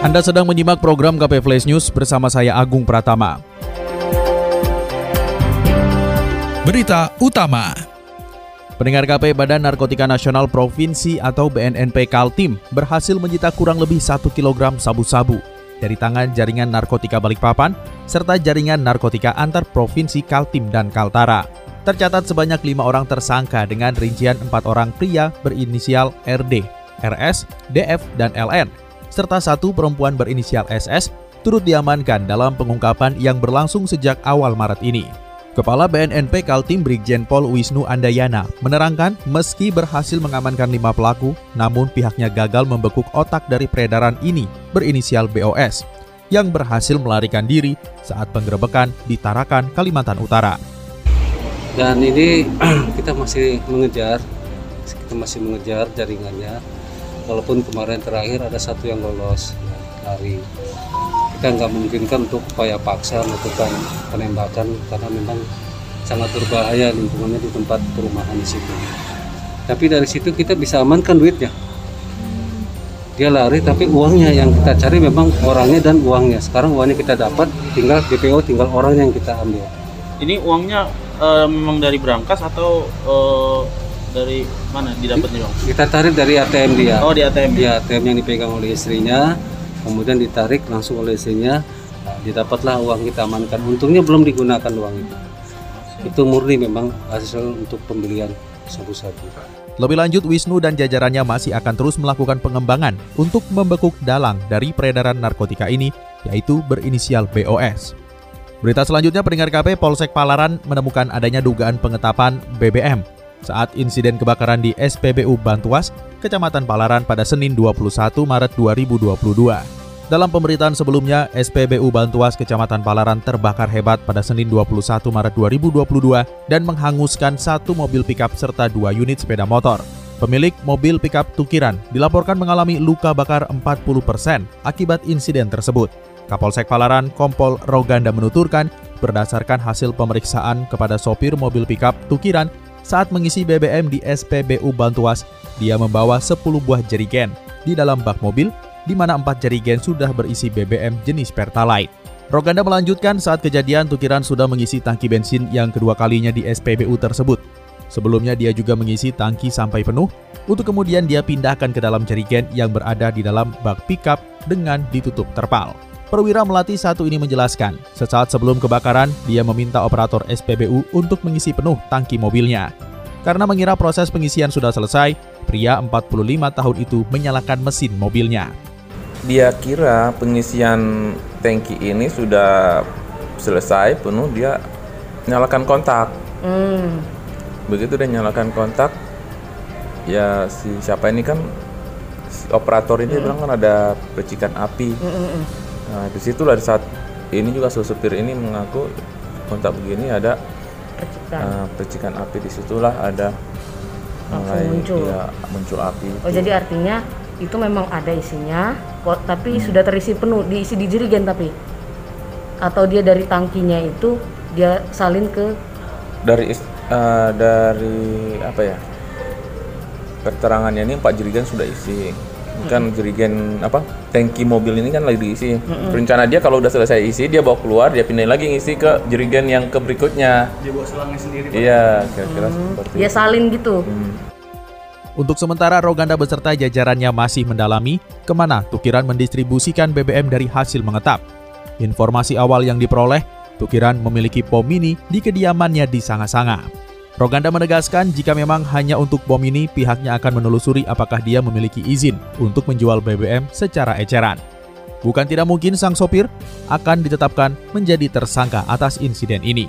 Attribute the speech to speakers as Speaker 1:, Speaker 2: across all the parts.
Speaker 1: Anda sedang menyimak program KP Flash News bersama saya Agung Pratama.
Speaker 2: Berita utama.
Speaker 1: Pendengar KP Badan Narkotika Nasional Provinsi atau BNNP Kaltim berhasil menyita kurang lebih 1 kg sabu-sabu dari tangan jaringan narkotika Balikpapan serta jaringan narkotika antar provinsi Kaltim dan Kaltara. Tercatat sebanyak lima orang tersangka dengan rincian empat orang pria berinisial RD, RS, DF, dan LN, serta satu perempuan berinisial SS turut diamankan dalam pengungkapan yang berlangsung sejak awal Maret ini. Kepala BNNP Kaltim Brigjen Pol Wisnu Andayana menerangkan meski berhasil mengamankan lima pelaku, namun pihaknya gagal membekuk otak dari peredaran ini berinisial BOS yang berhasil melarikan diri saat penggerebekan di Tarakan, Kalimantan Utara.
Speaker 3: Dan ini kita masih mengejar, kita masih mengejar jaringannya. Walaupun kemarin terakhir ada satu yang lolos ya, lari kita nggak memungkinkan untuk upaya paksa melakukan penembakan karena memang sangat berbahaya lingkungannya di tempat perumahan di situ. Tapi dari situ kita bisa amankan duitnya. Dia lari tapi uangnya yang kita cari memang orangnya dan uangnya. Sekarang uangnya kita dapat, tinggal DPO, tinggal orang yang kita ambil.
Speaker 4: Ini uangnya uh, memang dari berangkas atau uh, dari mana didapatnya bang?
Speaker 3: Kita tarik dari ATM dia.
Speaker 4: Oh di ATM.
Speaker 3: Di ATM yang dipegang oleh istrinya kemudian ditarik langsung oleh istrinya nah, didapatlah uang kita amankan untungnya belum digunakan uang itu itu murni memang hasil untuk pembelian sabu-sabu
Speaker 1: lebih lanjut, Wisnu dan jajarannya masih akan terus melakukan pengembangan untuk membekuk dalang dari peredaran narkotika ini, yaitu berinisial BOS. Berita selanjutnya, pendengar KP Polsek Palaran menemukan adanya dugaan pengetapan BBM saat insiden kebakaran di SPBU Bantuas, Kecamatan Palaran pada Senin 21 Maret 2022. Dalam pemberitaan sebelumnya, SPBU Bantuas Kecamatan Palaran terbakar hebat pada Senin 21 Maret 2022 dan menghanguskan satu mobil pickup serta dua unit sepeda motor. Pemilik mobil pickup Tukiran dilaporkan mengalami luka bakar 40% akibat insiden tersebut. Kapolsek Palaran Kompol Roganda menuturkan, berdasarkan hasil pemeriksaan kepada sopir mobil pickup Tukiran, saat mengisi BBM di SPBU Bantuas, dia membawa 10 buah jerigen di dalam bak mobil, di mana empat jerigen sudah berisi BBM jenis Pertalite. Roganda melanjutkan saat kejadian Tukiran sudah mengisi tangki bensin yang kedua kalinya di SPBU tersebut. Sebelumnya dia juga mengisi tangki sampai penuh, untuk kemudian dia pindahkan ke dalam jerigen yang berada di dalam bak pickup dengan ditutup terpal. Perwira Melati satu ini menjelaskan, sesaat sebelum kebakaran, dia meminta operator SPBU untuk mengisi penuh tangki mobilnya. Karena mengira proses pengisian sudah selesai, pria 45 tahun itu menyalakan mesin mobilnya.
Speaker 5: Dia kira pengisian tangki ini sudah selesai penuh, dia nyalakan kontak. Hmm. Begitu dia nyalakan kontak, ya si siapa ini kan si operator ini hmm. bilang kan ada percikan api. Hmm. Nah, di situlah di saat ini juga supir ini mengaku kontak begini ada percikan, uh, percikan api di situlah ada mulai muncul. Ya, muncul api.
Speaker 6: Oh, itu. jadi artinya itu memang ada isinya, kok tapi hmm. sudah terisi penuh, diisi di jerigen tapi atau dia dari tangkinya itu dia salin ke
Speaker 5: dari uh, dari apa ya? Keterangannya ini empat jerigen sudah isi kan jerigen apa tangki mobil ini kan lagi diisi mm-hmm. rencana dia kalau udah selesai isi dia bawa keluar dia pindahin lagi ngisi ke jerigen yang ke berikutnya
Speaker 4: dia bawa selangnya sendiri
Speaker 5: iya kira-kira hmm. seperti
Speaker 6: dia salin gitu hmm.
Speaker 1: Untuk sementara Roganda beserta jajarannya masih mendalami ke mana Tukiran mendistribusikan BBM dari hasil mengetap. Informasi awal yang diperoleh, Tukiran memiliki pom mini di kediamannya di Sanga-Sanga. Roganda menegaskan jika memang hanya untuk bom ini, pihaknya akan menelusuri apakah dia memiliki izin untuk menjual BBM secara eceran. Bukan tidak mungkin sang sopir akan ditetapkan menjadi tersangka atas insiden ini.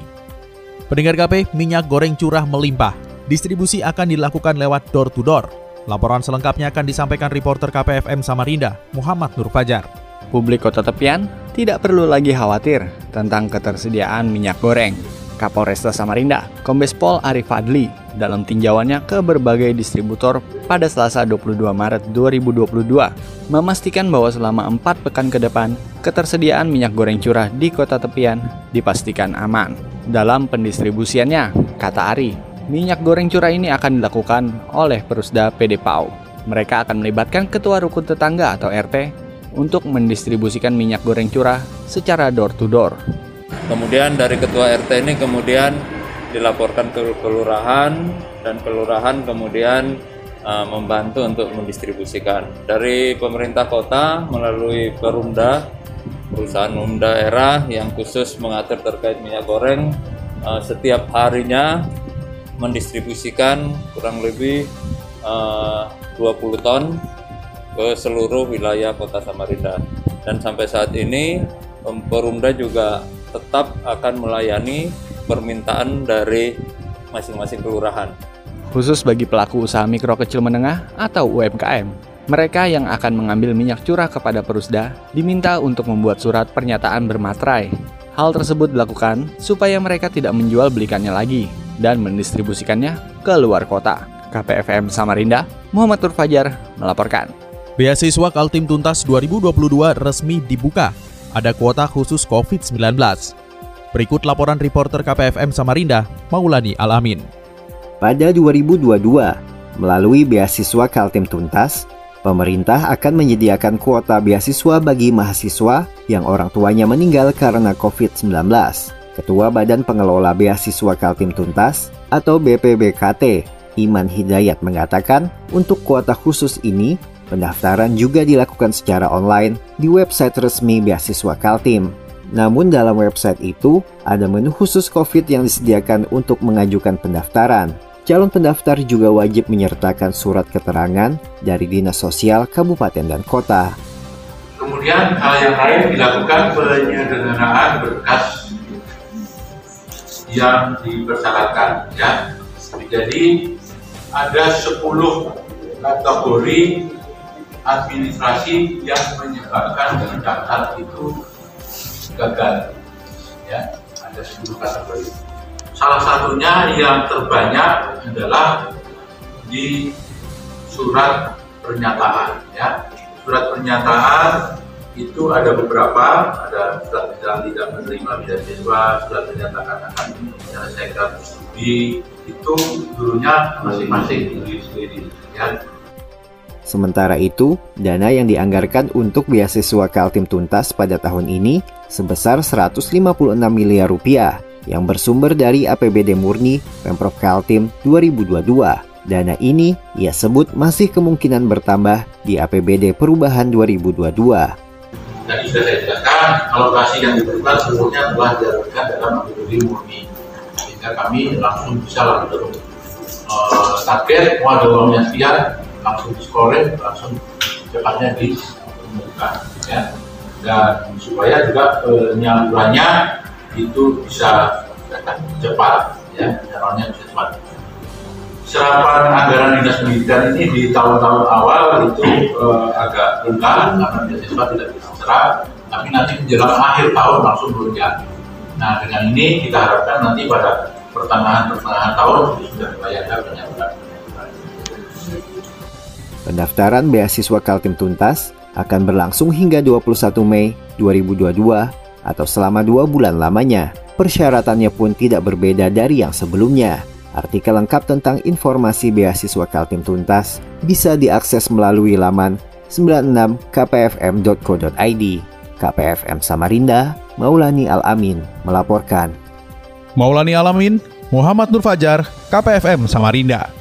Speaker 1: Pendengar KP, minyak goreng curah melimpah. Distribusi akan dilakukan lewat door to door. Laporan selengkapnya akan disampaikan reporter KPFM Samarinda, Muhammad Nur Fajar.
Speaker 7: Publik Kota Tepian tidak perlu lagi khawatir tentang ketersediaan minyak goreng. Kapolresta Samarinda, Kombes Pol Arif Fadli, dalam tinjauannya ke berbagai distributor pada Selasa 22 Maret 2022, memastikan bahwa selama empat pekan ke depan, ketersediaan minyak goreng curah di kota tepian dipastikan aman. Dalam pendistribusiannya, kata Ari, minyak goreng curah ini akan dilakukan oleh Perusda PD PAU. Mereka akan melibatkan ketua rukun tetangga atau RT untuk mendistribusikan minyak goreng curah secara door to door.
Speaker 5: Kemudian dari ketua RT ini kemudian dilaporkan ke kelurahan dan kelurahan kemudian uh, membantu untuk mendistribusikan. Dari pemerintah kota melalui Perumda, perusahaan umum daerah yang khusus mengatur terkait minyak goreng uh, setiap harinya mendistribusikan kurang lebih uh, 20 ton ke seluruh wilayah kota Samarinda. Dan sampai saat ini Perumda juga tetap akan melayani permintaan dari masing-masing kelurahan.
Speaker 7: Khusus bagi pelaku usaha mikro kecil menengah atau UMKM, mereka yang akan mengambil minyak curah kepada Perusda diminta untuk membuat surat pernyataan bermaterai. Hal tersebut dilakukan supaya mereka tidak menjual belikannya lagi dan mendistribusikannya ke luar kota. KPFM Samarinda, Muhammad Nur Fajar melaporkan.
Speaker 1: Beasiswa Kaltim Tuntas 2022 resmi dibuka. Ada kuota khusus COVID-19. Berikut laporan reporter KPFM Samarinda, Maulani Alamin.
Speaker 8: Pada 2022, melalui beasiswa Kaltim Tuntas, pemerintah akan menyediakan kuota beasiswa bagi mahasiswa yang orang tuanya meninggal karena COVID-19. Ketua Badan Pengelola Beasiswa Kaltim Tuntas atau BPBKT, Iman Hidayat mengatakan, untuk kuota khusus ini Pendaftaran juga dilakukan secara online di website resmi beasiswa Kaltim. Namun dalam website itu ada menu khusus COVID yang disediakan untuk mengajukan pendaftaran. Calon pendaftar juga wajib menyertakan surat keterangan dari Dinas Sosial Kabupaten dan Kota.
Speaker 9: Kemudian hal yang lain dilakukan penyederhanaan berkas yang dipersyaratkan ya. Jadi ada 10 kategori administrasi yang menyebabkan daftar itu gagal. Ya ada 10 kategori. Salah satunya yang terbanyak adalah di surat pernyataan ya. Surat pernyataan itu ada beberapa ada surat yang tidak menerima beasiswa surat pernyataan akan menyelesaikan studi itu dulunya masing-masing sendiri-sendiri ya
Speaker 8: Sementara itu, dana yang dianggarkan untuk beasiswa Kaltim Tuntas pada tahun ini sebesar 156 miliar rupiah yang bersumber dari APBD murni Pemprov Kaltim 2022. Dana ini ia sebut masih kemungkinan bertambah di APBD perubahan 2022.
Speaker 9: Tadi sudah saya jelaskan, alokasi yang diberikan seluruhnya telah dialokasikan dalam APBD murni. Sehingga kami langsung bisa langsung uh, target mau ada uangnya sekian, langsung scoring langsung cepatnya diumumkan ya. Dan supaya juga penyalurannya itu bisa cepat ya jalannya bisa cepat. Serapan anggaran dinas pendidikan ini di tahun-tahun awal itu eh, agak rendah karena beasiswa tidak bisa serap tapi nanti menjelang akhir tahun langsung melonjak. Nah dengan ini kita harapkan nanti pada pertengahan pertengahan tahun sudah mulai ada penyaluran
Speaker 8: Pendaftaran beasiswa Kaltim Tuntas akan berlangsung hingga 21 Mei 2022 atau selama dua bulan lamanya. Persyaratannya pun tidak berbeda dari yang sebelumnya. Artikel lengkap tentang informasi beasiswa Kaltim Tuntas bisa diakses melalui laman 96kpfm.co.id. KPFM Samarinda, Maulani Alamin melaporkan.
Speaker 1: Maulani Alamin, Muhammad Nur Fajar, KPFM Samarinda.